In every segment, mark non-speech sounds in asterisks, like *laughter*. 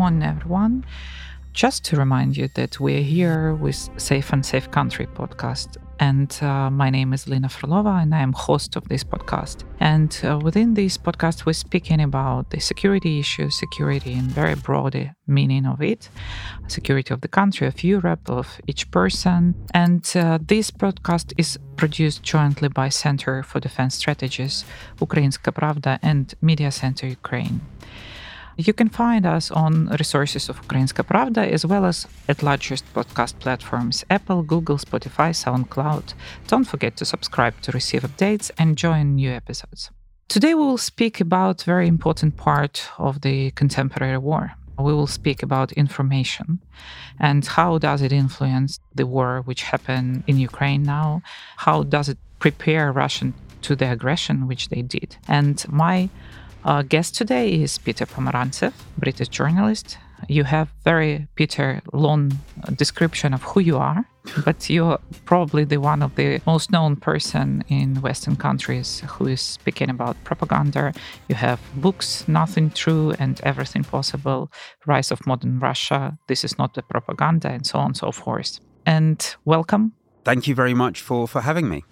morning, everyone. Just to remind you that we're here with Safe and Safe Country podcast. And uh, my name is Alina Frolova, and I am host of this podcast. And uh, within this podcast, we're speaking about the security issues, security in very broad meaning of it, security of the country, of Europe, of each person. And uh, this podcast is produced jointly by Center for Defense Strategies, Ukrainska Pravda, and Media Center Ukraine. You can find us on resources of Ukrainska Pravda as well as at largest podcast platforms Apple, Google, Spotify, SoundCloud. Don't forget to subscribe to receive updates and join new episodes. Today we will speak about very important part of the contemporary war. We will speak about information and how does it influence the war which happened in Ukraine now? How does it prepare Russian to the aggression which they did? And my our guest today is Peter Pomerantsev, British journalist. You have very, Peter, long description of who you are, but you're probably the one of the most known person in Western countries who is speaking about propaganda. You have books, Nothing True and Everything Possible, Rise of Modern Russia, This is Not the Propaganda, and so on and so forth. And welcome. Thank you very much for, for having me.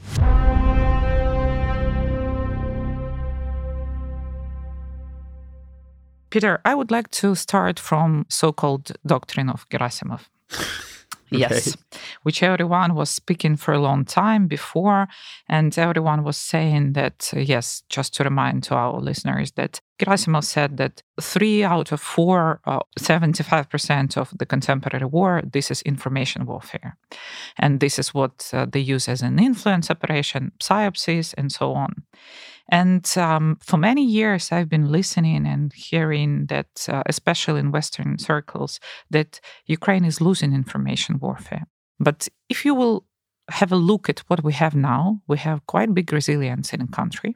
Peter, I would like to start from so-called doctrine of Gerasimov. *laughs* Yes, which everyone was speaking for a long time before, and everyone was saying that, uh, yes, just to remind to our listeners that Gerasimov said that three out of four, uh, 75% of the contemporary war, this is information warfare. And this is what uh, they use as an influence operation, psyopsis, and so on. And um, for many years, I've been listening and hearing that, uh, especially in Western circles, that Ukraine is losing information warfare. But if you will have a look at what we have now, we have quite big resilience in the country.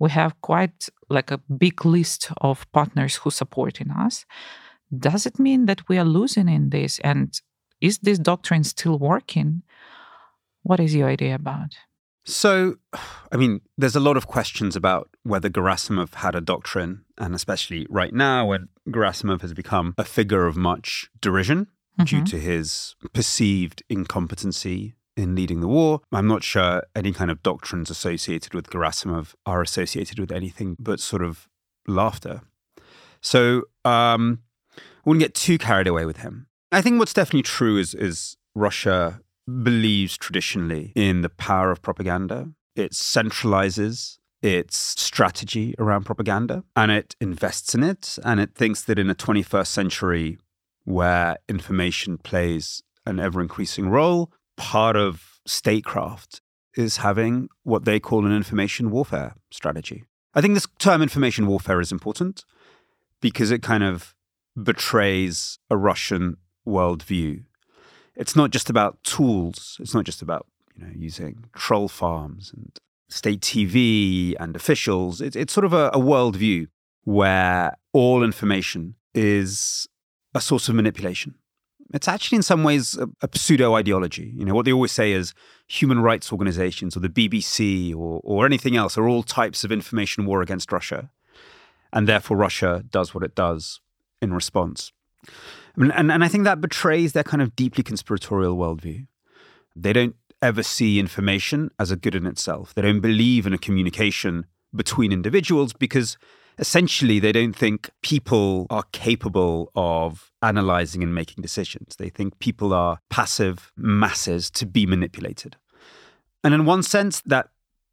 We have quite like a big list of partners who supporting us. Does it mean that we are losing in this? And is this doctrine still working? What is your idea about? So, I mean, there's a lot of questions about whether Gerasimov had a doctrine, and especially right now when Gerasimov has become a figure of much derision mm-hmm. due to his perceived incompetency in leading the war. I'm not sure any kind of doctrines associated with Gerasimov are associated with anything but sort of laughter. So, um, I wouldn't get too carried away with him. I think what's definitely true is is Russia believes traditionally in the power of propaganda. It centralizes its strategy around propaganda and it invests in it. And it thinks that in a 21st century where information plays an ever increasing role, part of statecraft is having what they call an information warfare strategy. I think this term information warfare is important because it kind of betrays a Russian worldview it's not just about tools. It's not just about you know using troll farms and state TV and officials. It, it's sort of a, a worldview where all information is a source of manipulation. It's actually in some ways a, a pseudo ideology. You know what they always say is human rights organizations or the BBC or or anything else are all types of information war against Russia, and therefore Russia does what it does in response. And, and, and I think that betrays their kind of deeply conspiratorial worldview. They don't ever see information as a good in itself. They don't believe in a communication between individuals because essentially they don't think people are capable of analyzing and making decisions. They think people are passive masses to be manipulated. And in one sense, that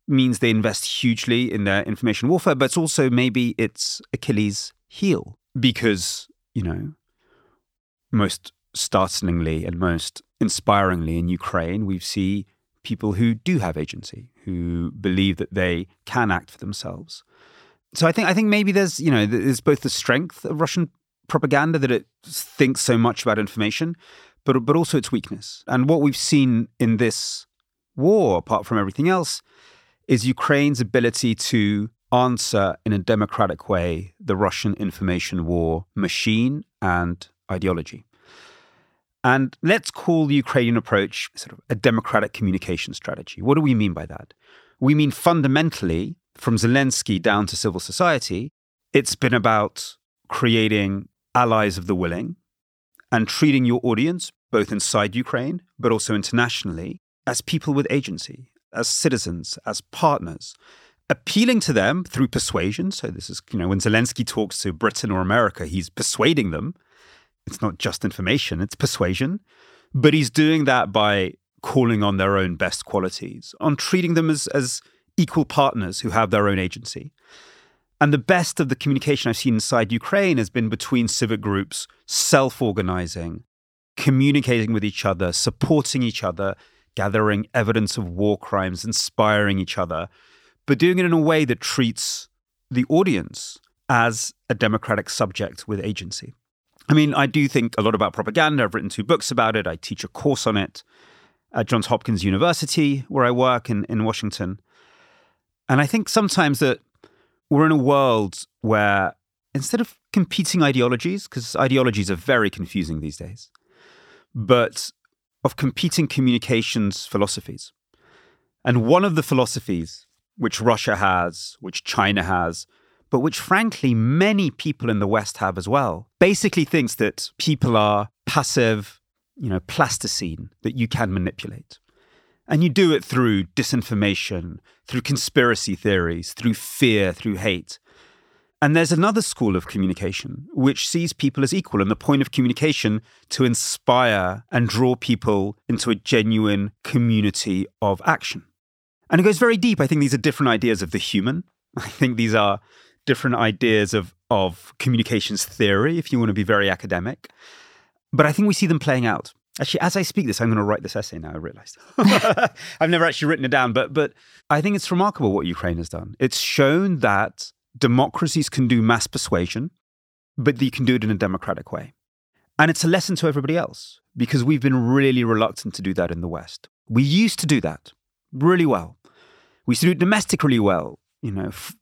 means they invest hugely in their information warfare, but it's also maybe it's Achilles' heel because, you know, most startlingly and most inspiringly in Ukraine, we see people who do have agency, who believe that they can act for themselves. So I think I think maybe there's you know there's both the strength of Russian propaganda that it thinks so much about information, but but also its weakness. And what we've seen in this war, apart from everything else, is Ukraine's ability to answer in a democratic way the Russian information war machine and ideology. And let's call the Ukrainian approach sort of a democratic communication strategy. What do we mean by that? We mean fundamentally, from Zelensky down to civil society, it's been about creating allies of the willing and treating your audience, both inside Ukraine, but also internationally, as people with agency, as citizens, as partners, appealing to them through persuasion. So, this is, you know, when Zelensky talks to Britain or America, he's persuading them. It's not just information, it's persuasion. But he's doing that by calling on their own best qualities, on treating them as, as equal partners who have their own agency. And the best of the communication I've seen inside Ukraine has been between civic groups self organizing, communicating with each other, supporting each other, gathering evidence of war crimes, inspiring each other, but doing it in a way that treats the audience as a democratic subject with agency. I mean, I do think a lot about propaganda. I've written two books about it. I teach a course on it at Johns Hopkins University, where I work in, in Washington. And I think sometimes that we're in a world where instead of competing ideologies, because ideologies are very confusing these days, but of competing communications philosophies. And one of the philosophies which Russia has, which China has, but which frankly many people in the West have as well, basically thinks that people are passive, you know, plasticine that you can manipulate. And you do it through disinformation, through conspiracy theories, through fear, through hate. And there's another school of communication which sees people as equal and the point of communication to inspire and draw people into a genuine community of action. And it goes very deep. I think these are different ideas of the human. *laughs* I think these are different ideas of, of communications theory, if you want to be very academic. But I think we see them playing out. Actually, as I speak this, I'm going to write this essay now. I realized *laughs* I've never actually written it down, but but I think it's remarkable what Ukraine has done. It's shown that democracies can do mass persuasion, but you can do it in a democratic way, and it's a lesson to everybody else because we've been really reluctant to do that in the West. We used to do that really well. We used to do it domestic really well. You know, F.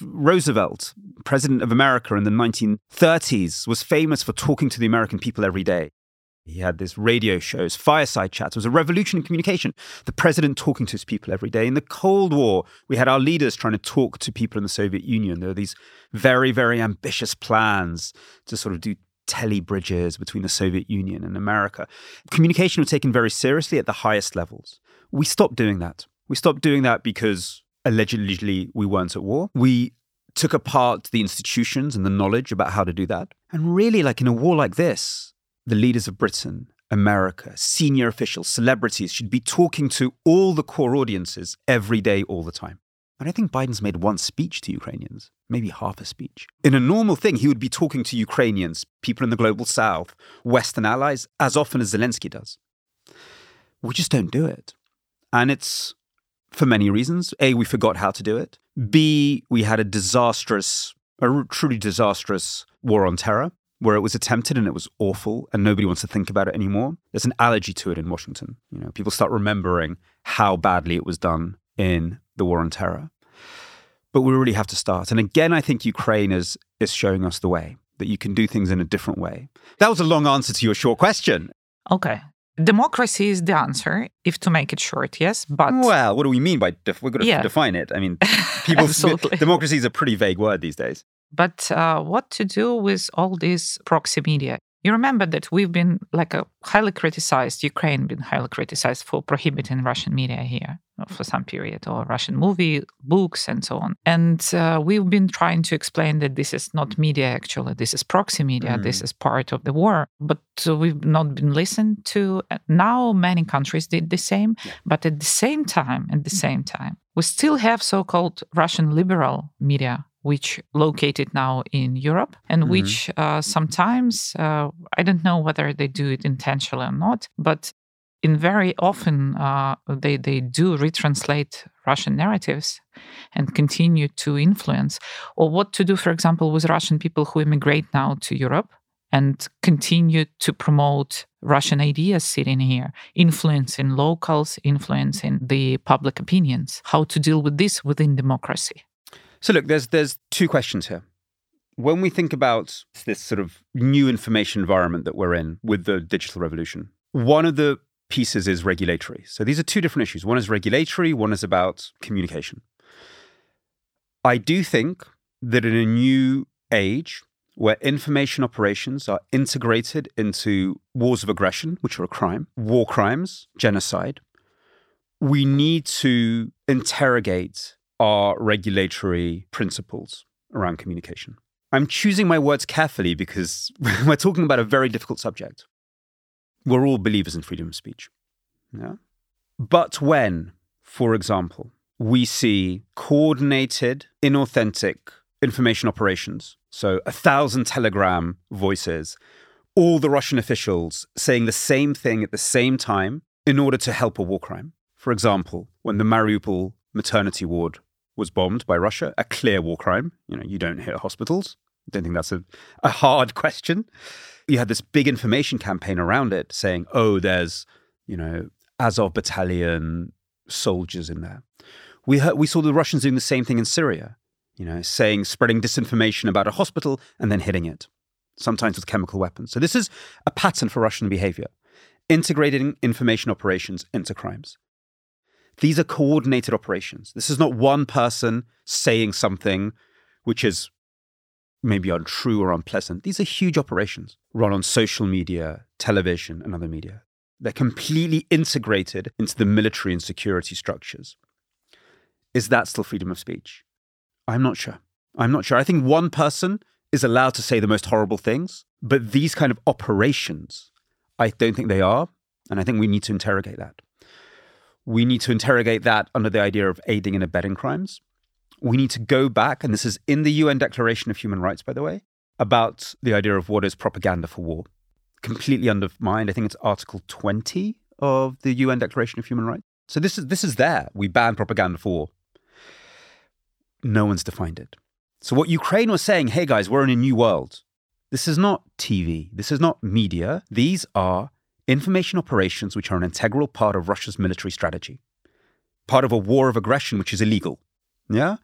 Roosevelt, president of America in the 1930s, was famous for talking to the American people every day. He had these radio shows, fireside chats. It was a revolution in communication. The president talking to his people every day. In the Cold War, we had our leaders trying to talk to people in the Soviet Union. There were these very, very ambitious plans to sort of do tele bridges between the Soviet Union and America. Communication was taken very seriously at the highest levels. We stopped doing that. We stopped doing that because allegedly we weren't at war. We took apart the institutions and the knowledge about how to do that. And really, like in a war like this, the leaders of Britain, America, senior officials, celebrities should be talking to all the core audiences every day, all the time. And I think Biden's made one speech to Ukrainians, maybe half a speech. In a normal thing, he would be talking to Ukrainians, people in the global south, Western allies, as often as Zelensky does. We just don't do it. And it's for many reasons. A, we forgot how to do it. B, we had a disastrous, a truly disastrous war on terror where it was attempted and it was awful and nobody wants to think about it anymore. There's an allergy to it in Washington. You know, people start remembering how badly it was done in the war on terror. But we really have to start. And again, I think Ukraine is is showing us the way that you can do things in a different way. That was a long answer to your short question. Okay. Democracy is the answer, if to make it short, yes. But well, what do we mean by def- we're going to yeah. define it? I mean, *laughs* people democracy is a pretty vague word these days. But uh, what to do with all this proxy media? You remember that we've been like a highly criticized, Ukraine been highly criticized for prohibiting Russian media here for some period, or Russian movie, books, and so on. And uh, we've been trying to explain that this is not media, actually. This is proxy media. Mm. This is part of the war. But uh, we've not been listened to. Now, many countries did the same. Yeah. But at the same time, at the same time, we still have so called Russian liberal media which located now in Europe and mm-hmm. which uh, sometimes uh, I don't know whether they do it intentionally or not, but in very often uh, they they do retranslate Russian narratives and continue to influence, or what to do, for example, with Russian people who immigrate now to Europe and continue to promote Russian ideas sitting here, influencing locals, influencing the public opinions. How to deal with this within democracy? So look, there's there's two questions here. When we think about this sort of new information environment that we're in with the digital revolution, one of the pieces is regulatory. So these are two different issues. One is regulatory, one is about communication. I do think that in a new age where information operations are integrated into wars of aggression, which are a crime, war crimes, genocide, we need to interrogate our regulatory principles around communication. I'm choosing my words carefully because *laughs* we're talking about a very difficult subject. We're all believers in freedom of speech. Yeah? But when, for example, we see coordinated, inauthentic information operations, so a thousand telegram voices, all the Russian officials saying the same thing at the same time in order to help a war crime. For example, when the Mariupol maternity ward was bombed by Russia, a clear war crime. You know, you don't hit hospitals. I don't think that's a, a hard *laughs* question. You had this big information campaign around it saying, oh, there's, you know, Azov battalion soldiers in there. We heard, we saw the Russians doing the same thing in Syria, you know, saying, spreading disinformation about a hospital and then hitting it, sometimes with chemical weapons. So this is a pattern for Russian behavior, integrating information operations into crimes. These are coordinated operations. This is not one person saying something which is maybe untrue or unpleasant. These are huge operations run on social media, television, and other media. They're completely integrated into the military and security structures. Is that still freedom of speech? I'm not sure. I'm not sure. I think one person is allowed to say the most horrible things, but these kind of operations, I don't think they are. And I think we need to interrogate that. We need to interrogate that under the idea of aiding and abetting crimes. We need to go back, and this is in the UN Declaration of Human Rights, by the way, about the idea of what is propaganda for war. Completely undermined. I think it's Article 20 of the UN Declaration of Human Rights. So this is this is there. We ban propaganda for war. No one's defined it. So what Ukraine was saying, hey guys, we're in a new world. This is not TV. This is not media. These are information operations which are an integral part of Russia's military strategy, part of a war of aggression which is illegal. Yeah?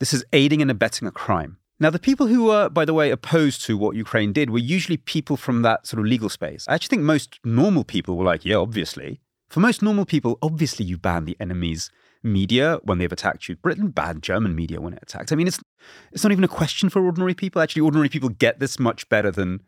This is aiding and abetting a crime. Now, the people who were, by the way, opposed to what Ukraine did were usually people from that sort of legal space. I actually think most normal people were like, yeah, obviously. For most normal people, obviously you ban the enemy's media when they've attacked you. Britain banned German media when it attacked. I mean, it's it's not even a question for ordinary people. Actually, ordinary people get this much better than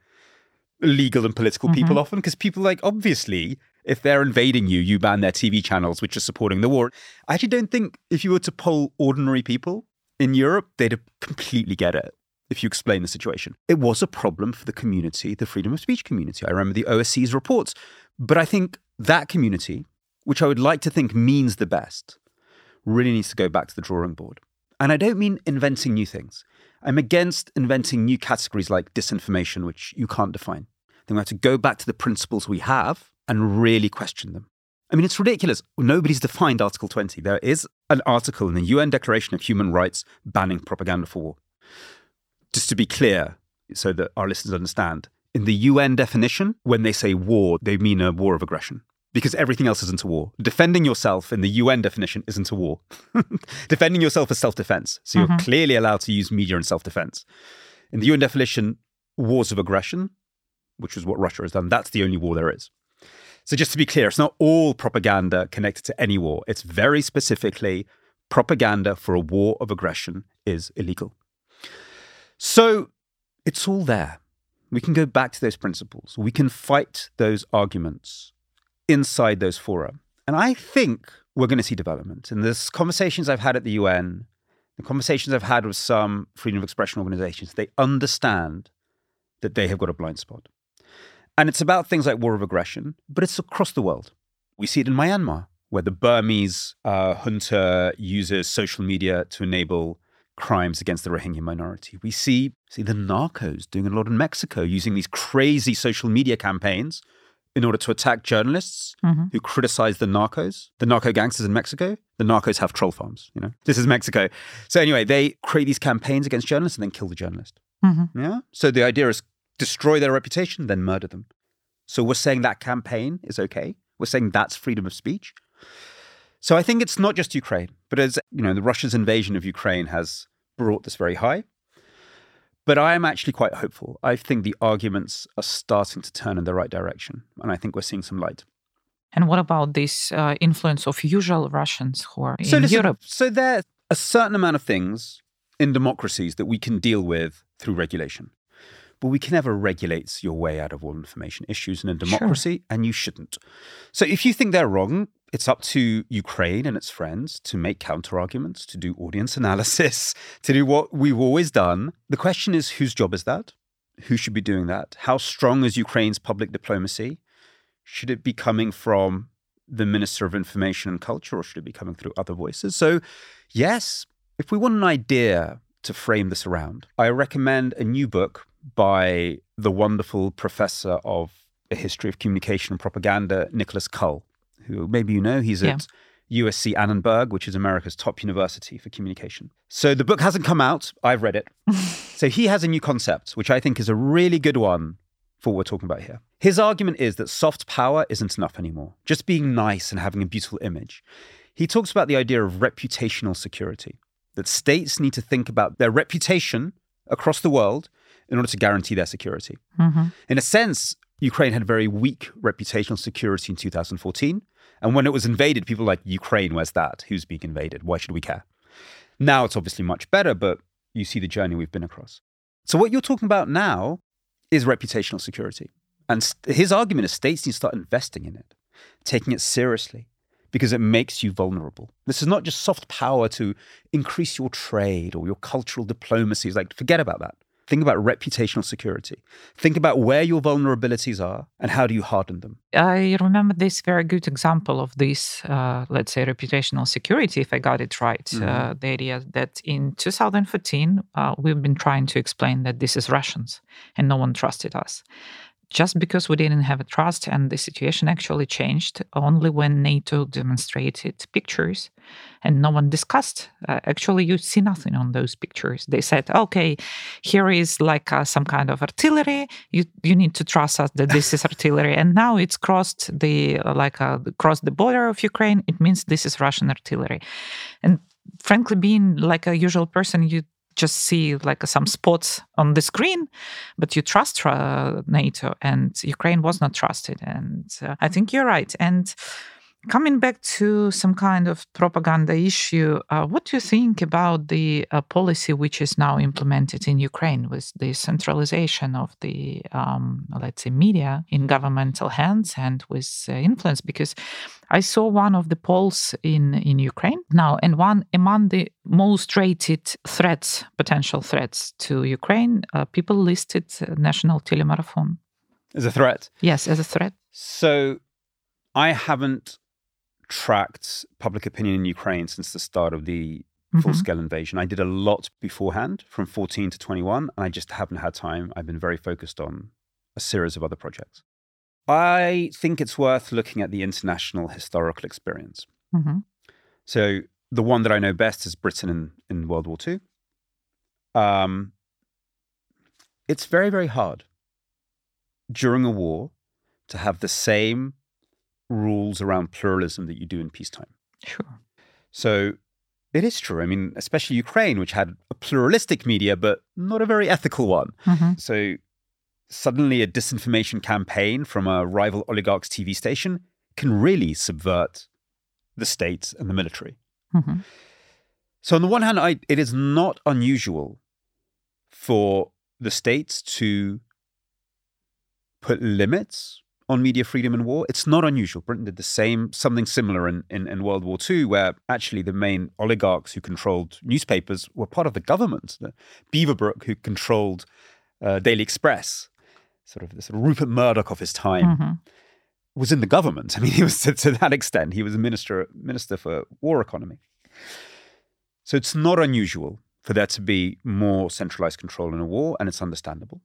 legal and political mm-hmm. people often because people like obviously if they're invading you you ban their tv channels which are supporting the war. I actually don't think if you were to poll ordinary people in europe they'd completely get it if you explain the situation. It was a problem for the community the freedom of speech community. I remember the osce's reports. But i think that community which i would like to think means the best really needs to go back to the drawing board. And i don't mean inventing new things I'm against inventing new categories like disinformation, which you can't define. Then we have to go back to the principles we have and really question them. I mean, it's ridiculous. Nobody's defined Article 20. There is an article in the UN Declaration of Human Rights banning propaganda for war. Just to be clear, so that our listeners understand, in the UN definition, when they say war, they mean a war of aggression because everything else isn't a war. Defending yourself in the UN definition isn't a war. *laughs* Defending yourself is self defense. So you're mm-hmm. clearly allowed to use media in self defense. In the UN definition, wars of aggression, which is what Russia has done, that's the only war there is. So just to be clear, it's not all propaganda connected to any war. It's very specifically propaganda for a war of aggression is illegal. So it's all there. We can go back to those principles. We can fight those arguments inside those fora. And I think we're going to see development. And there's conversations I've had at the UN, the conversations I've had with some freedom of expression organizations, they understand that they have got a blind spot. And it's about things like war of aggression, but it's across the world. We see it in Myanmar, where the Burmese uh, junta uses social media to enable crimes against the Rohingya minority. We see, see the narcos doing a lot in Mexico, using these crazy social media campaigns in order to attack journalists mm-hmm. who criticize the narcos, the narco gangsters in Mexico. The narcos have troll farms, you know. This is Mexico. So anyway, they create these campaigns against journalists and then kill the journalist. Mm-hmm. Yeah. So the idea is destroy their reputation, then murder them. So we're saying that campaign is okay. We're saying that's freedom of speech. So I think it's not just Ukraine, but as you know, the Russia's invasion of Ukraine has brought this very high. But I am actually quite hopeful. I think the arguments are starting to turn in the right direction, and I think we're seeing some light. And what about this uh, influence of usual Russians who are so in listen, Europe? So there are a certain amount of things in democracies that we can deal with through regulation. but we can never regulate your way out of all information issues in a democracy, sure. and you shouldn't. So if you think they're wrong, it's up to Ukraine and its friends to make counter arguments, to do audience *laughs* analysis, to do what we've always done. The question is whose job is that? Who should be doing that? How strong is Ukraine's public diplomacy? Should it be coming from the Minister of Information and Culture or should it be coming through other voices? So, yes, if we want an idea to frame this around, I recommend a new book by the wonderful professor of a history of communication and propaganda, Nicholas Cull, who maybe you know, he's yeah. at USC Annenberg, which is America's top university for communication. So the book hasn't come out. I've read it. *laughs* so he has a new concept, which I think is a really good one for what we're talking about here. His argument is that soft power isn't enough anymore, just being nice and having a beautiful image. He talks about the idea of reputational security that states need to think about their reputation across the world in order to guarantee their security. Mm-hmm. In a sense, Ukraine had very weak reputational security in 2014. And when it was invaded, people like, Ukraine, where's that? Who's being invaded? Why should we care? Now it's obviously much better, but you see the journey we've been across. So, what you're talking about now is reputational security. And his argument is states need to start investing in it, taking it seriously, because it makes you vulnerable. This is not just soft power to increase your trade or your cultural diplomacy. It's like, forget about that. Think about reputational security. Think about where your vulnerabilities are and how do you harden them. I remember this very good example of this, uh, let's say, reputational security, if I got it right. Mm-hmm. Uh, the idea that in 2014, uh, we've been trying to explain that this is Russians and no one trusted us just because we didn't have a trust and the situation actually changed only when nato demonstrated pictures and no one discussed. Uh, actually you see nothing on those pictures. They said okay here is like uh, some kind of artillery. You you need to trust us that this is *laughs* artillery. And now it's crossed the uh, like uh, crossed the border of ukraine. It means this is russian artillery. And frankly being like a usual person you just see like some spots on the screen, but you trust uh, NATO, and Ukraine was not trusted. And uh, I think you're right. And Coming back to some kind of propaganda issue, uh, what do you think about the uh, policy which is now implemented in Ukraine with the centralization of the, um, let's say, media in governmental hands and with uh, influence? Because I saw one of the polls in, in Ukraine now, and one among the most rated threats, potential threats to Ukraine, uh, people listed National Telemarathon. As a threat? Yes, as a threat. So I haven't tracked public opinion in Ukraine since the start of the mm-hmm. full scale invasion. I did a lot beforehand from 14 to 21, and I just haven't had time. I've been very focused on a series of other projects. I think it's worth looking at the international historical experience. Mm-hmm. So, the one that I know best is Britain in, in World War II. Um, it's very, very hard during a war to have the same rules around pluralism that you do in peacetime. Sure. So it is true. I mean, especially Ukraine, which had a pluralistic media, but not a very ethical one. Mm-hmm. So suddenly a disinformation campaign from a rival oligarch's TV station can really subvert the state and the military. Mm-hmm. So, on the one hand, I, it is not unusual for the states to put limits on media freedom and war. It's not unusual. Britain did the same, something similar in, in, in, World War II, where actually the main oligarchs who controlled newspapers were part of the government. The Beaverbrook, who controlled uh, Daily Express, sort of the sort of Rupert Murdoch of his time, mm-hmm. was in the government. I mean, he was *laughs* to, to that extent, he was a minister, minister for war economy. So it's not unusual for there to be more centralized control in a war, and it's understandable.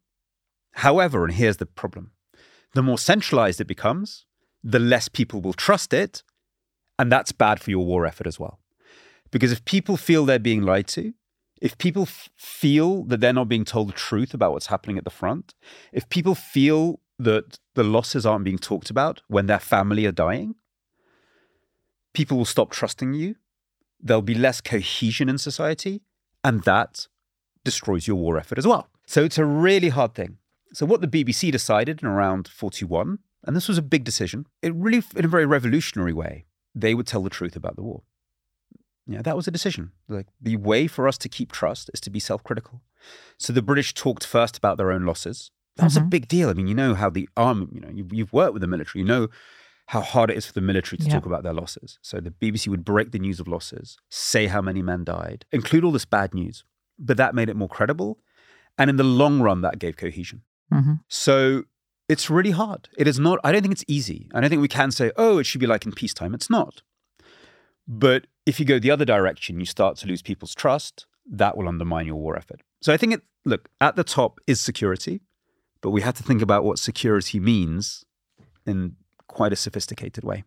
However, and here's the problem the more centralized it becomes, the less people will trust it. And that's bad for your war effort as well. Because if people feel they're being lied to, if people f- feel that they're not being told the truth about what's happening at the front, if people feel that the losses aren't being talked about when their family are dying, people will stop trusting you. There'll be less cohesion in society, and that destroys your war effort as well. So it's a really hard thing. So, what the BBC decided in around 41, and this was a big decision, it really, in a very revolutionary way, they would tell the truth about the war. Yeah, that was a decision. Like the way for us to keep trust is to be self-critical. So the British talked first about their own losses. That was mm-hmm. a big deal. I mean, you know how the army, you know, you, you've worked with the military, you know how hard it is for the military to yeah. talk about their losses. So the BBC would break the news of losses, say how many men died, include all this bad news, but that made it more credible. And in the long run, that gave cohesion. Mm-hmm. So it's really hard. It is not, I don't think it's easy. I don't think we can say, oh, it should be like in peacetime. It's not. But if you go the other direction, you start to lose people's trust. That will undermine your war effort. So I think it, look, at the top is security, but we have to think about what security means in quite a sophisticated way.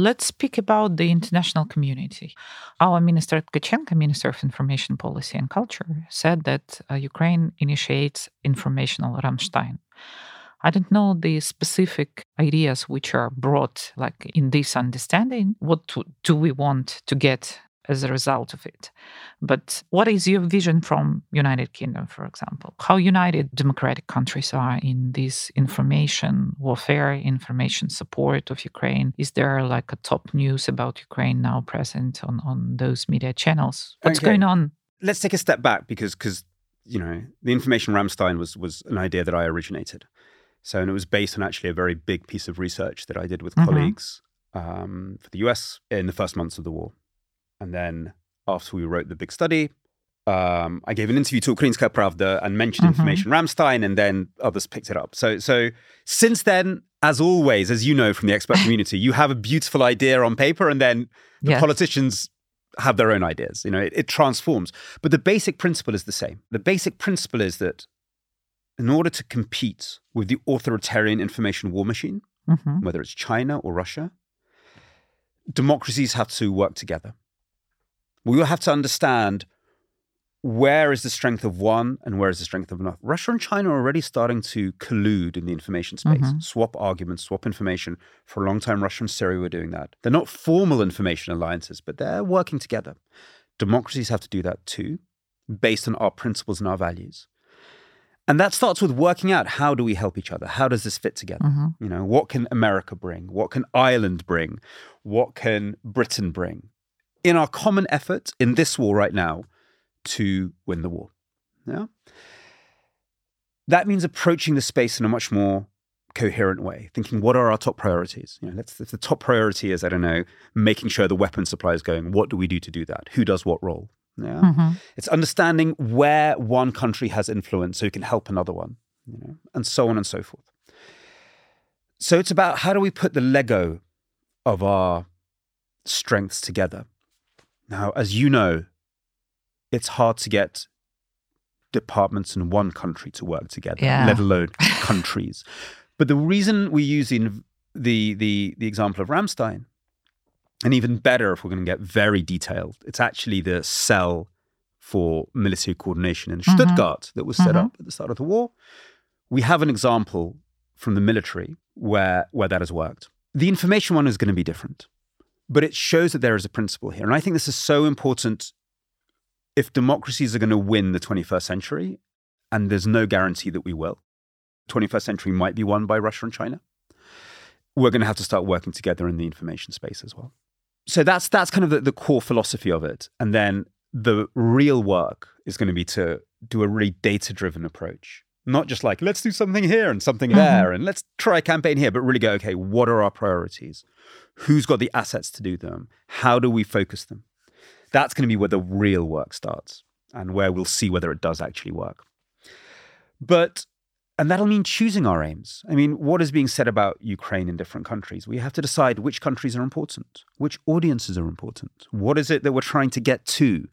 Let's speak about the international community. Our Minister Tkachenko, Minister of Information Policy and Culture, said that uh, Ukraine initiates informational Ramstein. I don't know the specific ideas which are brought like in this understanding. What do we want to get as a result of it. But what is your vision from United Kingdom, for example? How united democratic countries are in this information warfare, information support of Ukraine? Is there like a top news about Ukraine now present on, on those media channels? What's okay. going on? Let's take a step back because because you know the information Ramstein was was an idea that I originated. So and it was based on actually a very big piece of research that I did with mm-hmm. colleagues um, for the US in the first months of the war. And then after we wrote the big study, um, I gave an interview to Ukrainska Pravda and mentioned mm-hmm. information Ramstein, and then others picked it up. So, so since then, as always, as you know from the expert *laughs* community, you have a beautiful idea on paper, and then the yes. politicians have their own ideas. You know, it, it transforms, but the basic principle is the same. The basic principle is that in order to compete with the authoritarian information war machine, mm-hmm. whether it's China or Russia, democracies have to work together we will have to understand where is the strength of one and where is the strength of another. Russia and China are already starting to collude in the information space, mm-hmm. swap arguments, swap information. For a long time, Russia and Syria were doing that. They're not formal information alliances, but they're working together. Democracies have to do that too, based on our principles and our values. And that starts with working out how do we help each other? How does this fit together? Mm-hmm. You know, what can America bring? What can Ireland bring? What can Britain bring? In our common effort in this war right now to win the war. Yeah? That means approaching the space in a much more coherent way, thinking what are our top priorities? You know, let's, if the top priority is, I don't know, making sure the weapon supply is going, what do we do to do that? Who does what role? Yeah. Mm-hmm. It's understanding where one country has influence so you can help another one, you know, and so on and so forth. So it's about how do we put the Lego of our strengths together now, as you know, it's hard to get departments in one country to work together, yeah. let alone *laughs* countries. But the reason we use the, the, the, the example of Ramstein, and even better if we're going to get very detailed, it's actually the cell for military coordination in mm-hmm. Stuttgart that was set mm-hmm. up at the start of the war. We have an example from the military where, where that has worked. The information one is going to be different. But it shows that there is a principle here. And I think this is so important if democracies are going to win the 21st century, and there's no guarantee that we will. 21st century might be won by Russia and China. We're going to have to start working together in the information space as well. So that's that's kind of the, the core philosophy of it. And then the real work is going to be to do a really data-driven approach not just like let's do something here and something mm-hmm. there and let's try a campaign here but really go okay what are our priorities who's got the assets to do them how do we focus them that's going to be where the real work starts and where we'll see whether it does actually work but and that'll mean choosing our aims. I mean, what is being said about Ukraine in different countries? We have to decide which countries are important, which audiences are important. What is it that we're trying to get to?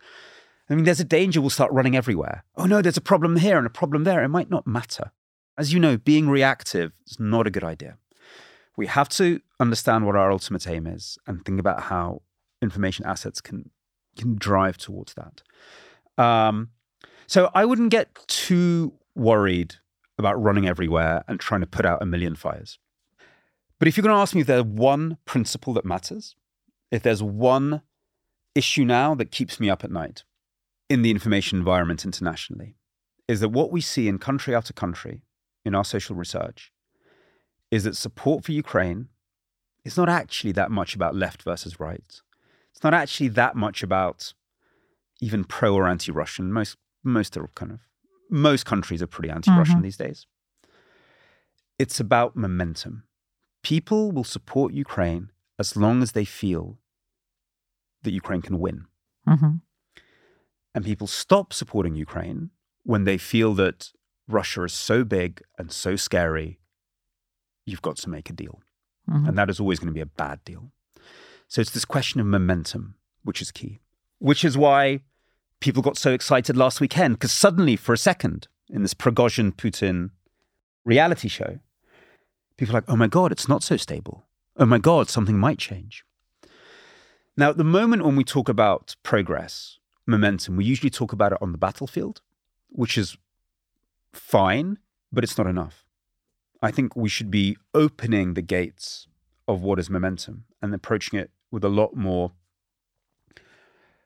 I mean, there's a danger we'll start running everywhere. Oh no, there's a problem here and a problem there. It might not matter. As you know, being reactive is not a good idea. We have to understand what our ultimate aim is and think about how information assets can can drive towards that. Um, so I wouldn't get too worried about running everywhere and trying to put out a million fires. But if you're going to ask me if there's one principle that matters, if there's one issue now that keeps me up at night, in the information environment internationally is that what we see in country after country in our social research is that support for Ukraine is not actually that much about left versus right. It's not actually that much about even pro or anti-Russian. Most most are kind of most countries are pretty anti-Russian Mhm. these days. It's about momentum. People will support Ukraine as long as they feel that Ukraine can win. hmm And people stop supporting Ukraine when they feel that Russia is so big and so scary, you've got to make a deal. Hmm And that is always going to be a bad deal. So it's this question of momentum, which is key, which is why people got so excited last weekend, because suddenly, for a second, in this Prigozhin Putin reality show, people are like, oh my God, it's not so stable. Oh my God, something might change. Now, at the moment when we talk about progress, momentum, we usually talk about it on the battlefield, which is fine, but it's not enough. I think we should be opening the gates of what is momentum and approaching it with a lot more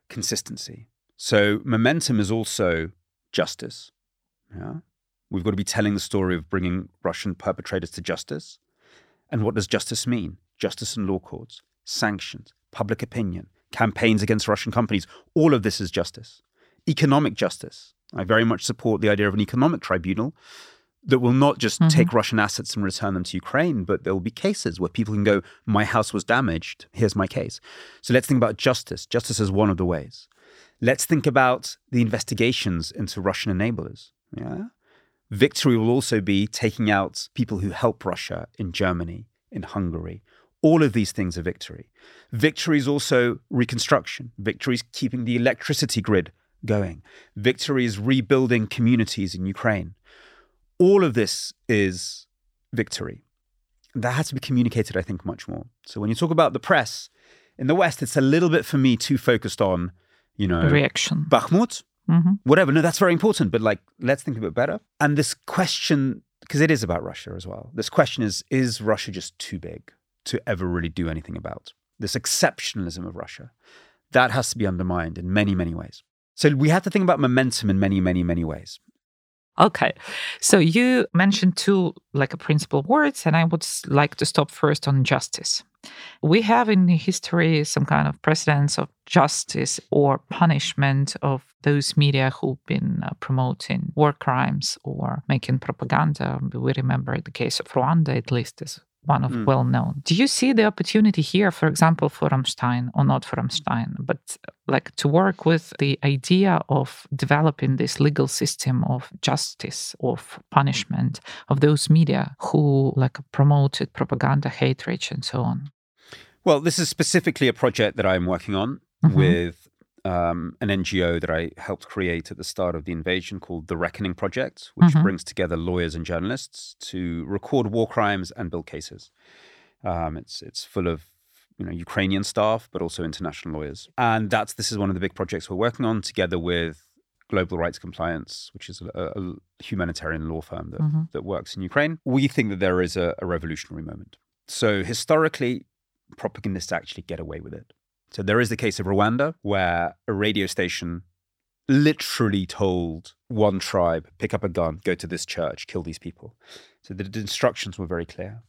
consistency. So, momentum is also justice. Yeah. We've got to be telling the story of bringing Russian perpetrators to justice. And what does justice mean? Justice in law courts, sanctions, public opinion, campaigns against Russian companies. All of this is justice. Economic justice. I very much support the idea of an economic tribunal that will not just Mhm. take Russian assets and return them to Ukraine, but there will be cases where people can go, My house was damaged. Here's my case. So let's think about justice. Justice is one of the ways. Let's think about the investigations into Russian enablers. Yeah. Victory will also be taking out people who help Russia in Germany, in Hungary. All of these things are victory. Victory is also reconstruction. Victory is keeping the electricity grid going. Victory is rebuilding communities in Ukraine. All of this is victory. That has to be communicated, I think, much more. So when you talk about the press in the West, it's a little bit for me too focused on, you know, Reaction. Bakhmut, hmm whatever. No, that's very important. But like, let's think a bit better. And this question, because it is about Russia as well. This question is: Is Russia just too big to ever really do anything about? This exceptionalism of Russia, that has to be undermined in many, many ways. So we have to think about momentum in many, many, many ways. Okay. So you mentioned two like a principal words, and I would like to stop first on justice. We have in history some kind of precedence of justice or punishment of those media who've been uh, promoting war crimes or making propaganda. We remember the case of Rwanda, at least, one of Mm. well known. Do you see the opportunity here, for example, for Ramstein or not for Ramstein, but like to work with the idea of developing this legal system of justice, of punishment of those media who like promoted propaganda, hatred, and so on? Well, this is specifically a project that I'm working on Mhm. with um, an NGO that I helped create at the start of the invasion called the Reckoning Project, which Mhm. brings together lawyers and journalists to record war crimes and build cases. Um, it's it's full of you know Ukrainian staff, but also international lawyers, and that's this is one of the big projects we're working on together with Global Rights Compliance, which is a, a humanitarian law firm that Mhm. that works in Ukraine. We think that there is a, a revolutionary moment. So historically, propagandists actually get away with it. So there is the case of Rwanda, where a radio station literally told one tribe, pick up a gun, go to this church, kill these people. So the instructions were very clear.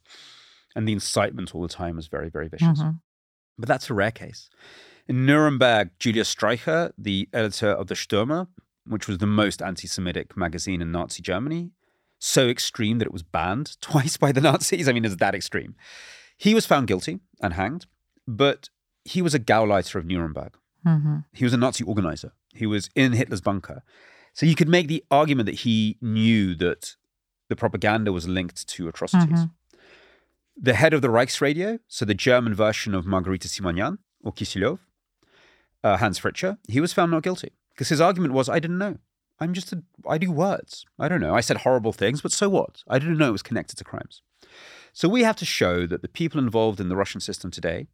And the incitement all the time was very, very vicious. Mhm. But that's a rare case. In Nuremberg, Julius Streicher, the editor of the Stürmer, which was the most anti Semitic magazine in Nazi Germany, so extreme that it was banned *laughs* twice by the Nazis. I mean, it's that extreme. He was found guilty and hanged, but he was a Gauleiter of Nuremberg. Mhm. He was a Nazi organizer. He was in Hitler's bunker. So you could make the argument that he knew that the propaganda was linked to atrocities. Mhm. The head of the Reichsradio, so the German version of Margarita Simonyan or Kiselyov, uh, Hans Fritzsche, he was found not guilty because his argument was, I didn't know. I'm just a, I do words. I don't know. I said horrible things, but so what? I didn't know it was connected to crimes. So we have to show that the people involved in the Russian system today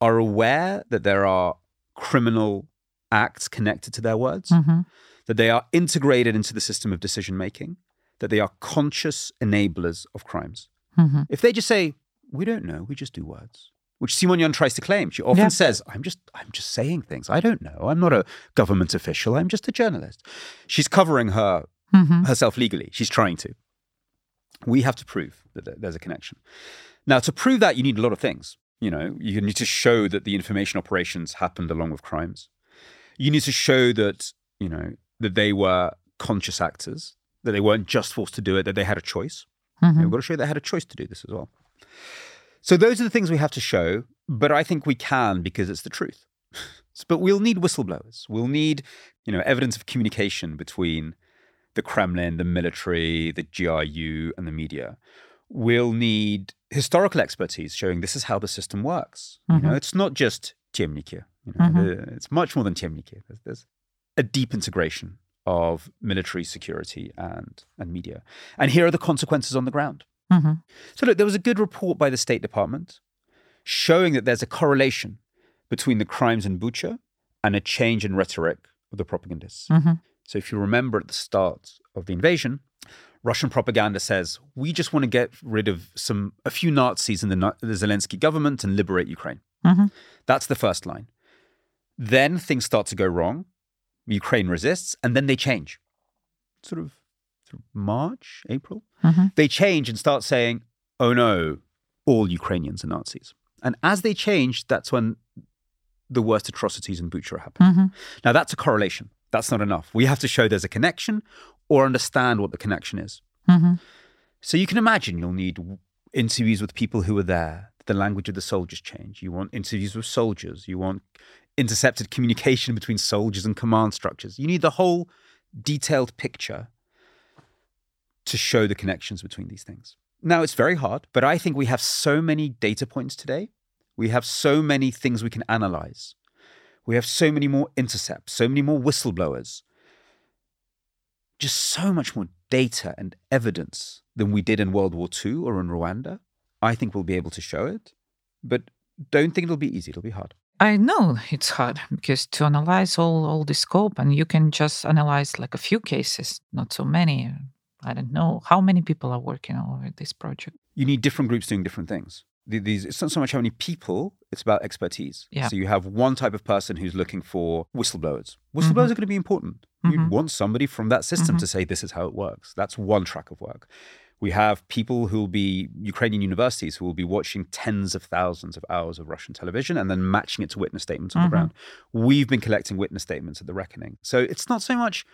are aware that there are criminal acts connected to their words, Mhm. that they are integrated into the system of decision making, that they are conscious enablers of crimes. Mhm. If they just say, "We don't know, we just do words," which Simonyan tries to claim, she often Yeah. says, "I'm just, I'm just saying things. I don't know. I'm not a government official. I'm just a journalist." She's covering her Mhm. herself legally. She's trying to. We have to prove that there's a connection. Now, to prove that, you need a lot of things. You know, you need to show that the information operations happened along with crimes. You need to show that, you know, that they were conscious actors, that they weren't just forced to do it, that they had a choice. Mm-hmm. We've got to show they had a choice to do this as well. So those are the things we have to show, but I think we can because it's the truth. *laughs* but we'll need whistleblowers. We'll need, you know, evidence of communication between the Kremlin, the military, the GRU, and the media will need historical expertise showing this is how the system works. Mm-hmm. You know, it's not just Temniki. You know, mm-hmm. It's mm-hmm. much more than Temniki. There's, there's a deep integration of military security and, and media. And here are the consequences on the ground. Mm-hmm. So, look, there was a good report by the State Department showing that there's a correlation between the crimes in Bucha and a change in rhetoric of the propagandists. Mm-hmm. So, if you remember at the start of the invasion, Russian propaganda says we just want to get rid of some a few Nazis in the, the Zelensky government and liberate Ukraine. Mm-hmm. That's the first line. Then things start to go wrong. Ukraine resists, and then they change. Sort of, sort of March, April. Mm-hmm. They change and start saying, "Oh no, all Ukrainians are Nazis." And as they change, that's when the worst atrocities in Bucha happen. Mm-hmm. Now that's a correlation. That's not enough. We have to show there's a connection or understand what the connection is. Mm-hmm. So you can imagine you'll need interviews with people who were there. The language of the soldiers change. You want interviews with soldiers. You want intercepted communication between soldiers and command structures. You need the whole detailed picture to show the connections between these things. Now, it's very hard, but I think we have so many data points today. We have so many things we can analyze. We have so many more intercepts, so many more whistleblowers, just so much more data and evidence than we did in World War II or in Rwanda. I think we'll be able to show it, but don't think it'll be easy. It'll be hard. I know it's hard because to analyze all, all the scope and you can just analyze like a few cases, not so many. I don't know how many people are working on this project. You need different groups doing different things. These, it's not so much how many people, it's about expertise. Yeah. So you have one type of person who's looking for whistleblowers. Whistleblowers mm-hmm. are going to be important. Mm-hmm. You want somebody from that system mm-hmm. to say, this is how it works. That's one track of work. We have people who will be Ukrainian universities who will be watching tens of thousands of hours of Russian television and then matching it to witness statements on the mm-hmm. ground. We've been collecting witness statements at the reckoning. So it's not so much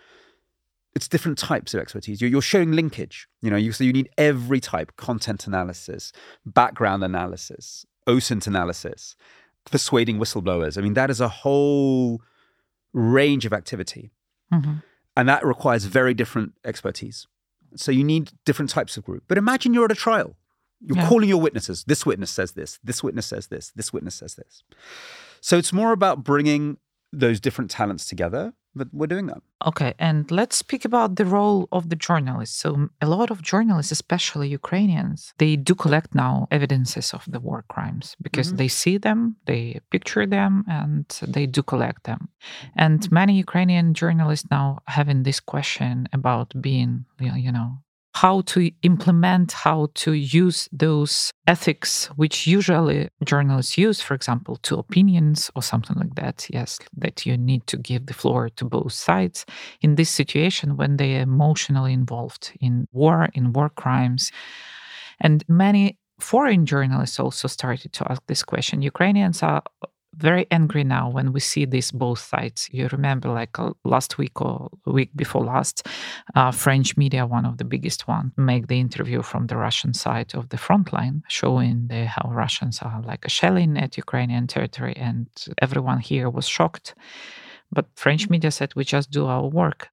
it's different types of expertise. You're, you're showing linkage. You know, you, so you need every type: content analysis, background analysis, OSINT analysis, persuading whistleblowers. I mean, that is a whole range of activity, mm-hmm. and that requires very different expertise. So you need different types of group. But imagine you're at a trial. You're yeah. calling your witnesses. This witness says this. This witness says this. This witness says this. So it's more about bringing those different talents together but we're doing that. Okay, and let's speak about the role of the journalists. So, a lot of journalists, especially Ukrainians, they do collect now evidences of the war crimes because mm-hmm. they see them, they picture them, and they do collect them. And many Ukrainian journalists now having this question about being, you know, how to implement, how to use those ethics, which usually journalists use, for example, to opinions or something like that. Yes, that you need to give the floor to both sides in this situation when they are emotionally involved in war, in war crimes. And many foreign journalists also started to ask this question. Ukrainians are very angry now when we see this both sides. You remember, like uh, last week or week before last, uh, French media, one of the biggest one, make the interview from the Russian side of the front line, showing the, how Russians are like shelling at Ukrainian territory, and everyone here was shocked. But French media said we just do our work.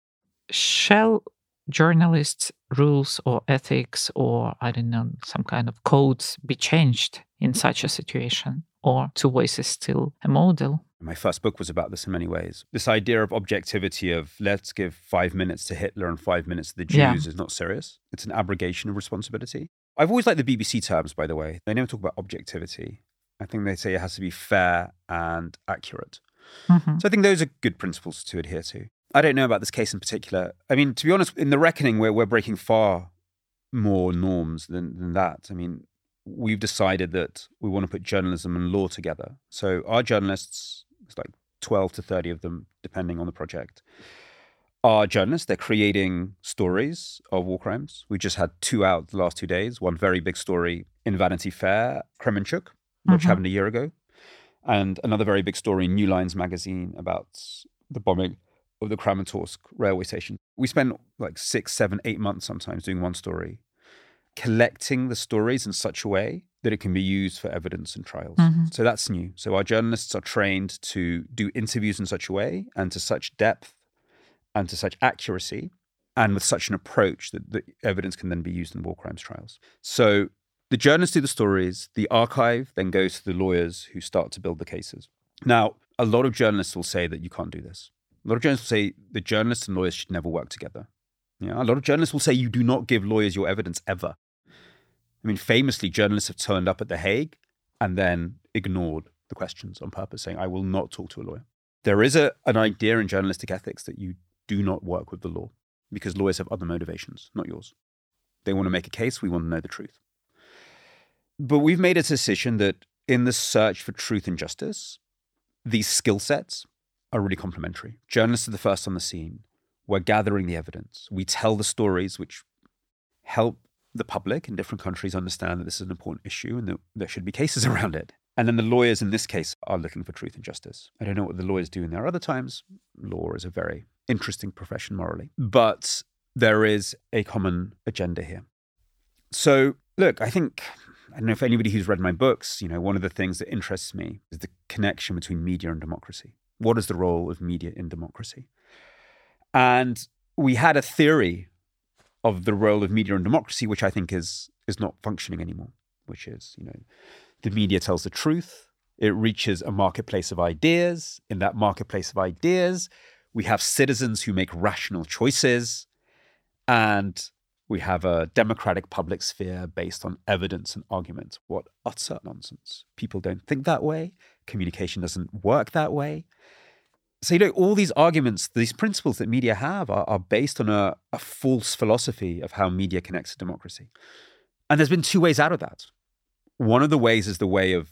Shall journalists' rules or ethics or I don't know some kind of codes be changed in such a situation? Or two voices still a model. My first book was about this in many ways. This idea of objectivity of let's give five minutes to Hitler and five minutes to the Jews yeah. is not serious. It's an abrogation of responsibility. I've always liked the BBC terms, by the way. They never talk about objectivity. I think they say it has to be fair and accurate. Mm-hmm. So I think those are good principles to adhere to. I don't know about this case in particular. I mean, to be honest, in the reckoning, we're, we're breaking far more norms than, than that. I mean, we've decided that we want to put journalism and law together. So our journalists, it's like 12 to 30 of them, depending on the project, are journalists. They're creating stories of war crimes. We just had two out the last two days. One very big story in Vanity Fair, Kremenchuk, which Mhm. happened a year ago, and another very big story in New Lines magazine about the bombing of the Kramatorsk railway station. We spend like six, seven, eight months sometimes doing one story, collecting the stories in such a way that it can be used for evidence in trials. Mhm. So that's new. So our journalists are trained to do interviews in such a way and to such depth and to such accuracy and with such an approach that the evidence can then be used in war crimes trials. So the journalists do the stories, the archive then goes to the lawyers who start to build the cases. Now, a lot of journalists will say that you can't do this. A lot of journalists will say the journalists and lawyers should never work together. Yeah, a lot of journalists will say you do not give lawyers your evidence ever. I mean, famously, journalists have turned up at The Hague and then ignored the questions on purpose, saying, I will not talk to a lawyer. There is a, an idea in journalistic ethics that you do not work with the law because lawyers have other motivations, not yours. They want to make a case, we want to know the truth. But we've made a decision that in the search for truth and justice, these skill sets are really complementary. Journalists are the first on the scene. We're gathering the evidence. We tell the stories which help the public in different countries understand that this is an important issue and that there should be cases *laughs* around it. And then the lawyers in this case are looking for truth and justice. I don't know what the lawyers do in their other times. Law is a very interesting profession morally, but there is a common agenda here. So, look, I think I don't know if anybody who's read my books, you know, one of the things that interests me is the connection between media and democracy. What is the role of media in democracy? And we had a theory of the role of media in democracy, which I think is is not functioning anymore, which is, you know, the media tells the truth. It reaches a marketplace of ideas. In that marketplace of ideas, we have citizens who make rational choices. And we have a democratic public sphere based on evidence and argument. What utter nonsense. People don't think that way. Communication doesn't work that way. So, you know, all these arguments, these principles that media have are, are based on a, a false philosophy of how media connects to democracy. And there's been two ways out of that. One of the ways is the way of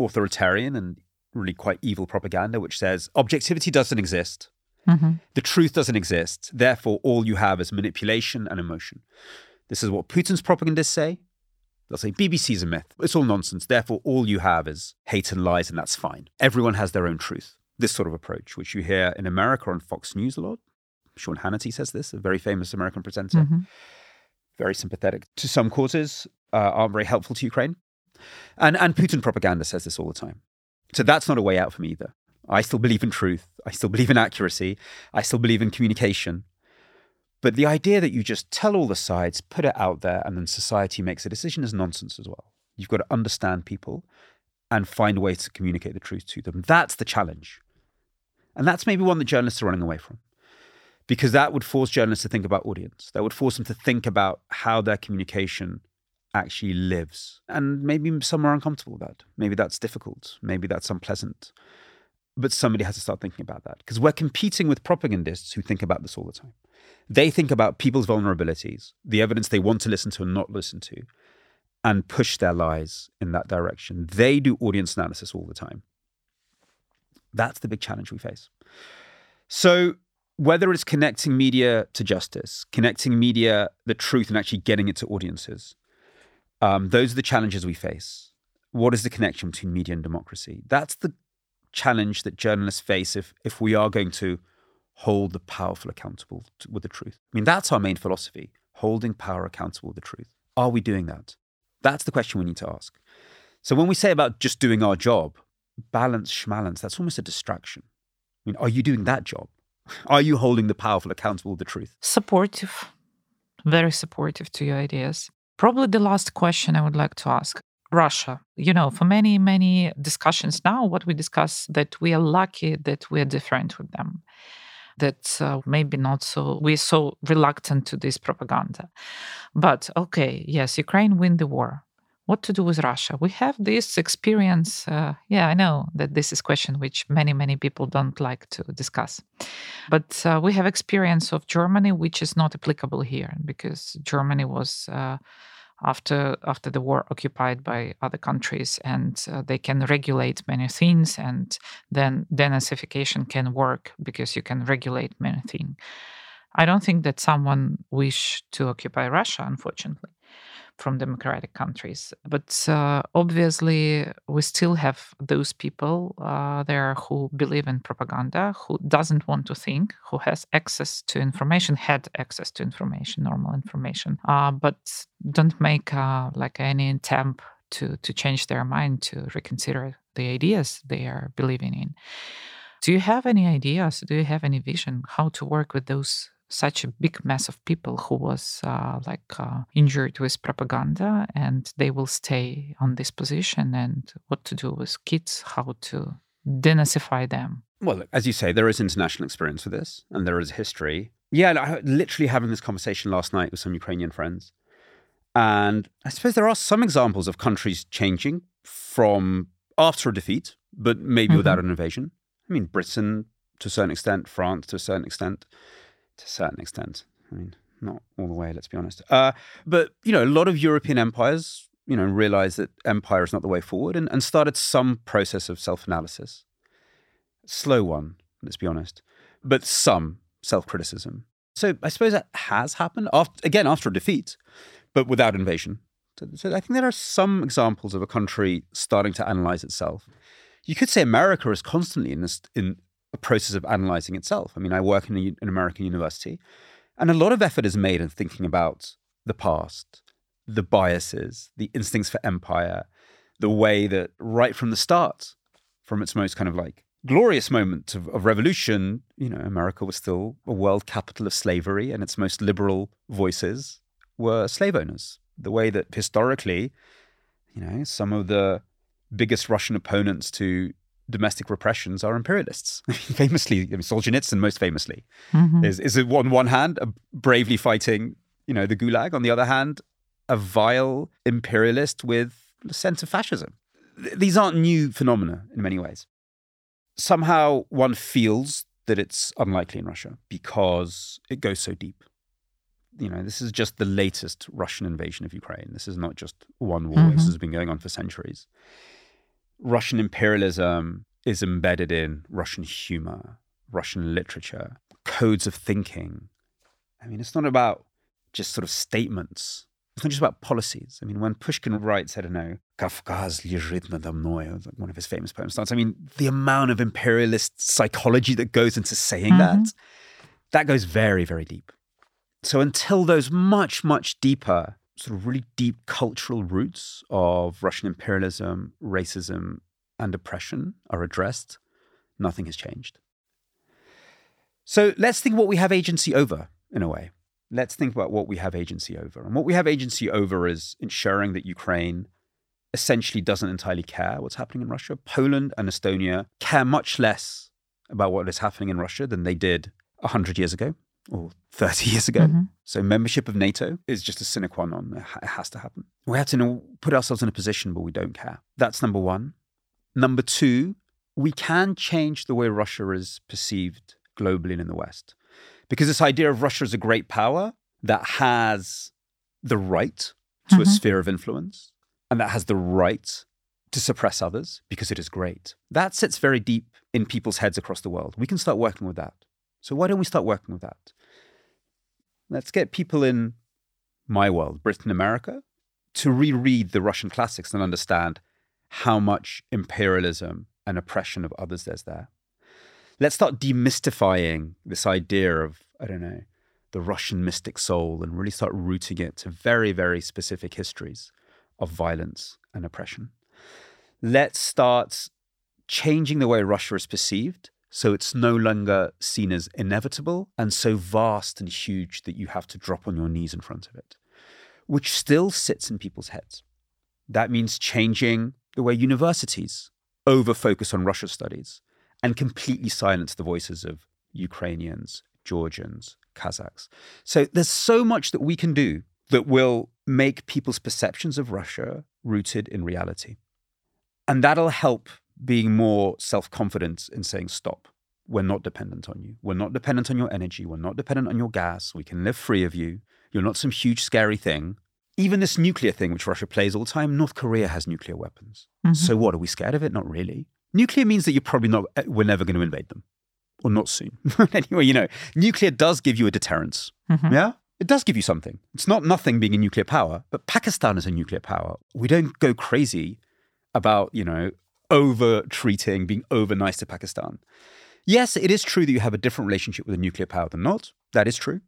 authoritarian and really quite evil propaganda, which says objectivity doesn't exist. Mhm. The truth doesn't exist. Therefore, all you have is manipulation and emotion. This is what Putin's propagandists say. They'll say BBC's a myth. It's all nonsense. Therefore, all you have is hate and lies, and that's fine. Everyone has their own truth. This sort of approach, which you hear in America on Fox News a lot. Sean Hannity says this, a very famous American presenter, Mhm. very sympathetic to some causes, uh, aren't very helpful to Ukraine. And, and Putin propaganda says this all the time. So that's not a way out for me either. I still believe in truth. I still believe in accuracy. I still believe in communication. But the idea that you just tell all the sides, put it out there, and then society makes a decision is nonsense as well. You've got to understand people and find ways to communicate the truth to them. That's the challenge. And that's maybe one that journalists are running away from. Because that would force journalists to think about audience. That would force them to think about how their communication actually lives. And maybe some are uncomfortable with that. Maybe that's difficult. Maybe that's unpleasant. But somebody has to start thinking about that. Because we're competing with propagandists who think about this all the time. They think about people's vulnerabilities, the evidence they want to listen to and not listen to, and push their lies in that direction. They do audience analysis all the time. That's the big challenge we face. So, whether it's connecting media to justice, connecting media, the truth, and actually getting it to audiences, um, those are the challenges we face. What is the connection between media and democracy? That's the challenge that journalists face if, if we are going to hold the powerful accountable to, with the truth. I mean, that's our main philosophy holding power accountable with the truth. Are we doing that? That's the question we need to ask. So, when we say about just doing our job, balance, schmalance, that's almost a distraction. I mean, are you doing that job? Are you holding the powerful accountable with the truth? Supportive, very supportive to your ideas. Probably the last question I would like to ask Russia. You know, for many, many discussions now, what we discuss that we are lucky that we are different with them. That uh, maybe not so, we're so reluctant to this propaganda. But okay, yes, Ukraine win the war. What to do with Russia? We have this experience. Uh, yeah, I know that this is question which many, many people don't like to discuss. But uh, we have experience of Germany, which is not applicable here because Germany was uh, after after the war occupied by other countries, and uh, they can regulate many things, and then denazification can work because you can regulate many things. I don't think that someone wish to occupy Russia, unfortunately. From democratic countries. But uh, obviously, we still have those people uh, there who believe in propaganda, who doesn't want to think, who has access to information, had access to information, normal information, uh, but don't make uh, like any attempt to to change their mind to reconsider the ideas they are believing in. Do you have any ideas? Do you have any vision how to work with those such a big mass of people who was uh, like uh, injured with propaganda and they will stay on this position and what to do with kids how to denazify them. Well as you say there is international experience with this and there is history. Yeah I, literally having this conversation last night with some ukrainian friends and i suppose there are some examples of countries changing from after a defeat but maybe mm-hmm. without an invasion. I mean britain to a certain extent france to a certain extent to a certain extent. I mean, not all the way, let's be honest. Uh, but, you know, a lot of European empires, you know, realized that empire is not the way forward and, and started some process of self analysis. Slow one, let's be honest, but some self criticism. So I suppose that has happened, after, again, after a defeat, but without invasion. So, so I think there are some examples of a country starting to analyze itself. You could say America is constantly in this in a process of analyzing itself. I mean, I work in a, an American university, and a lot of effort is made in thinking about the past, the biases, the instincts for empire, the way that right from the start, from its most kind of like glorious moment of, of revolution, you know, America was still a world capital of slavery, and its most liberal voices were slave owners. The way that historically, you know, some of the biggest Russian opponents to domestic repressions are imperialists. *laughs* famously, I mean, Solzhenitsyn most famously mm-hmm. is, is on one hand bravely fighting, you know, the Gulag. On the other hand, a vile imperialist with a sense of fascism. These aren't new phenomena in many ways. Somehow one feels that it's unlikely in Russia because it goes so deep. You know, this is just the latest Russian invasion of Ukraine. This is not just one war. Mm-hmm. This has been going on for centuries. Russian imperialism is embedded in Russian humor, Russian literature, codes of thinking. I mean, it's not about just sort of statements. It's not just about policies. I mean, when Pushkin writes, I don't know, Kavkaz one of his famous poems starts. I mean, the amount of imperialist psychology that goes into saying mm-hmm. that, that goes very, very deep. So until those much, much deeper sort of really deep cultural roots of Russian imperialism, racism, and oppression are addressed, nothing has changed. So let's think what we have agency over, in a way. Let's think about what we have agency over. And what we have agency over is ensuring that Ukraine essentially doesn't entirely care what's happening in Russia. Poland and Estonia care much less about what is happening in Russia than they did 100 years ago or 30 *laughs* years ago. Mm-hmm. So membership of NATO is just a sine qua non. It has to happen. We have to know, put ourselves in a position where we don't care. That's number one. Number two, we can change the way Russia is perceived globally and in the West. Because this idea of Russia as a great power that has the right to mm-hmm. a sphere of influence and that has the right to suppress others because it is great. That sits very deep in people's heads across the world. We can start working with that. So why don't we start working with that? Let's get people in my world, Britain, America, to reread the Russian classics and understand how much imperialism and oppression of others there's there. Let's start demystifying this idea of, I don't know, the Russian mystic soul and really start rooting it to very, very specific histories of violence and oppression. Let's start changing the way Russia is perceived so it's no longer seen as inevitable and so vast and huge that you have to drop on your knees in front of it, which still sits in people's heads. That means changing the way universities over focus on Russia studies and completely silence the voices of Ukrainians, Georgians, Kazakhs. So there's so much that we can do that will make people's perceptions of Russia rooted in reality. And that'll help being more self confident in saying, stop. We're not dependent on you. We're not dependent on your energy. We're not dependent on your gas. We can live free of you. You're not some huge, scary thing. Even this nuclear thing, which Russia plays all the time, North Korea has nuclear weapons. Mm-hmm. So what? Are we scared of it? Not really. Nuclear means that you're probably not, eh, we're never going to invade them or not soon. *laughs* anyway, you know, nuclear does give you a deterrence. Mm-hmm. Yeah. It does give you something. It's not nothing being a nuclear power, but Pakistan is a nuclear power. We don't go crazy about, you know, over treating, being over nice to Pakistan. Yes, it is true that you have a different relationship with a nuclear power than not. That is true.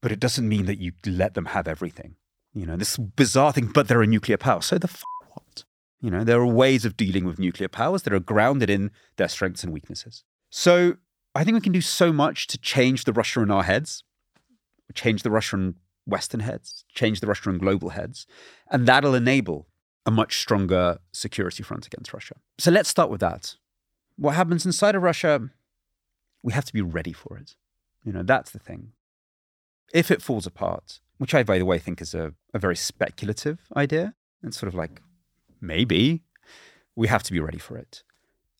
But it doesn't mean that you let them have everything. You know, this bizarre thing, but they're a nuclear power. So the f- what? You know, there are ways of dealing with nuclear powers that are grounded in their strengths and weaknesses. So I think we can do so much to change the Russia in our heads, change the Russian Western heads, change the Russian global heads, and that'll enable a much stronger security front against Russia. So let's start with that. What happens inside of Russia, we have to be ready for it. You know, that's the thing. If it falls apart, which I, by the way, think is a, a very speculative idea, it's sort of like, maybe, we have to be ready for it.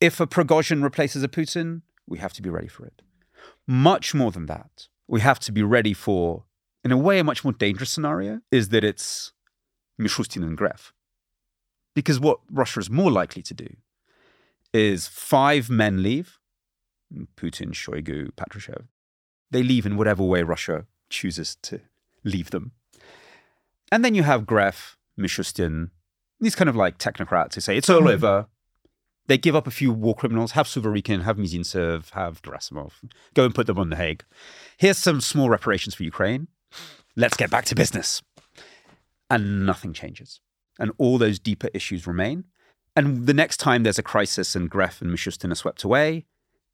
If a Prigozhin replaces a Putin, we have to be ready for it. Much more than that, we have to be ready for, in a way, a much more dangerous scenario is that it's Mishustin and Gref. Because what Russia is more likely to do is five men leave Putin, Shoigu, Patrushev. They leave in whatever way Russia chooses to leave them. And then you have Gref, Mishustin, these kind of like technocrats who say it's all mm-hmm. over. They give up a few war criminals, have Surovikin, have Mizintsev, have Gerasimov, go and put them on the Hague. Here's some small reparations for Ukraine. Let's get back to business. And nothing changes. And all those deeper issues remain. And the next time there's a crisis and Gref and Mishustin are swept away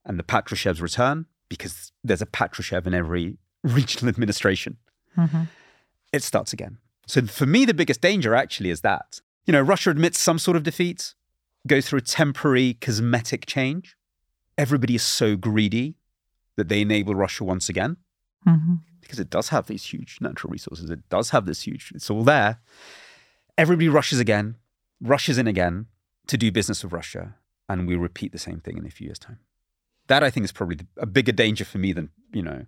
and the Patrushevs return, because there's a Patrushev in every *laughs* regional administration, mm-hmm. it starts again. So for me, the biggest danger actually is that. You know, Russia admits some sort of defeat, goes through a temporary cosmetic change. Everybody is so greedy that they enable Russia once again. Mm-hmm. Because it does have these huge natural resources. It does have this huge, it's all there. Everybody rushes again, rushes in again to do business with Russia. And we repeat the same thing in a few years' time. That I think is probably a bigger danger for me than, you know,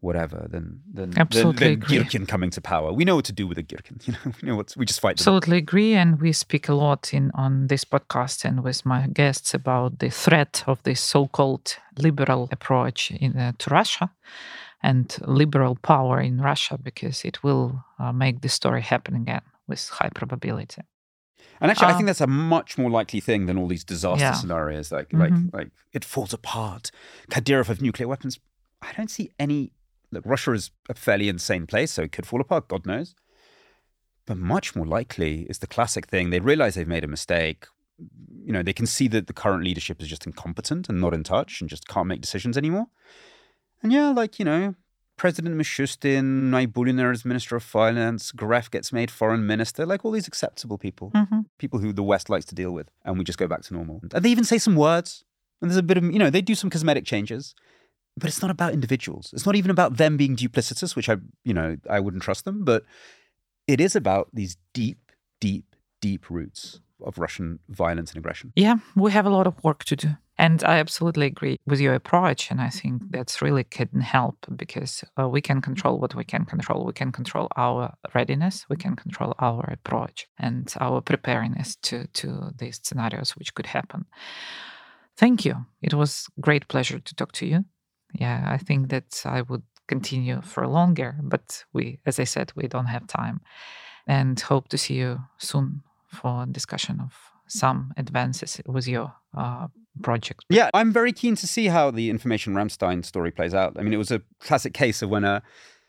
whatever than than, Absolutely than, than Girkin coming to power. We know what to do with a Girkin. *laughs* You know, we know what we just fight. Absolutely agree, and we speak a lot in on this podcast and with my guests about the threat of this so-called liberal approach in, uh, to Russia and liberal power in Russia because it will uh, make the story happen again with high probability. And actually, uh, I think that's a much more likely thing than all these disaster yeah. scenarios. Like, mm-hmm. like, like it falls apart. Kadyrov of nuclear weapons. I don't see any look, Russia is a fairly insane place, so it could fall apart, God knows. But much more likely is the classic thing. They realize they've made a mistake. You know, they can see that the current leadership is just incompetent and not in touch and just can't make decisions anymore. And yeah, like, you know, President Mishustin, Nabiullina as Minister of Finance, Gref gets made foreign minister, like all these acceptable people, mm-hmm. people who the West likes to deal with, and we just go back to normal. And they even say some words, and there's a bit of, you know, they do some cosmetic changes but it's not about individuals. It's not even about them being duplicitous, which I, you know, I wouldn't trust them. But it is about these deep, deep, deep roots of Russian violence and aggression. Yeah, we have a lot of work to do. And I absolutely agree with your approach. And I think that's really can help because uh, we can control what we can control. We can control our readiness, we can control our approach and our preparedness to, to these scenarios which could happen. Thank you. It was great pleasure to talk to you yeah, I think that I would continue for longer, but we, as I said, we don't have time. And hope to see you soon for discussion of some advances with your uh, project. Yeah, I'm very keen to see how the information Ramstein story plays out. I mean, it was a classic case of when uh,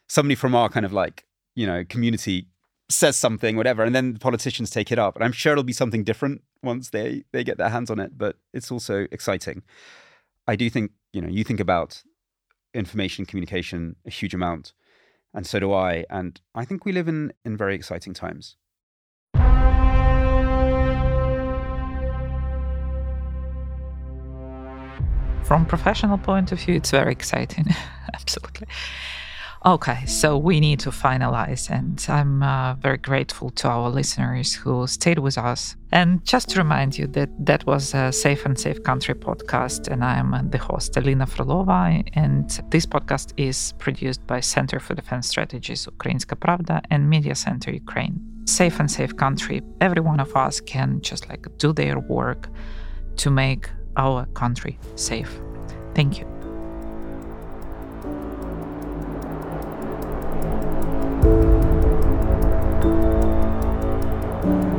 somebody from our kind of like, you know, community says something, whatever, and then the politicians take it up. And I'm sure it'll be something different once they, they get their hands on it, but it's also exciting. I do think, you know, you think about information communication a huge amount. And so do I. And I think we live in, in very exciting times. From professional point of view, it's very exciting. *laughs* Absolutely. Okay, so we need to finalize, and I'm uh, very grateful to our listeners who stayed with us. And just to remind you that that was a Safe and Safe Country podcast, and I'm the host, Alina Frolova. And this podcast is produced by Center for Defense Strategies Ukrainska Pravda and Media Center Ukraine. Safe and Safe Country, every one of us can just like do their work to make our country safe. Thank you. you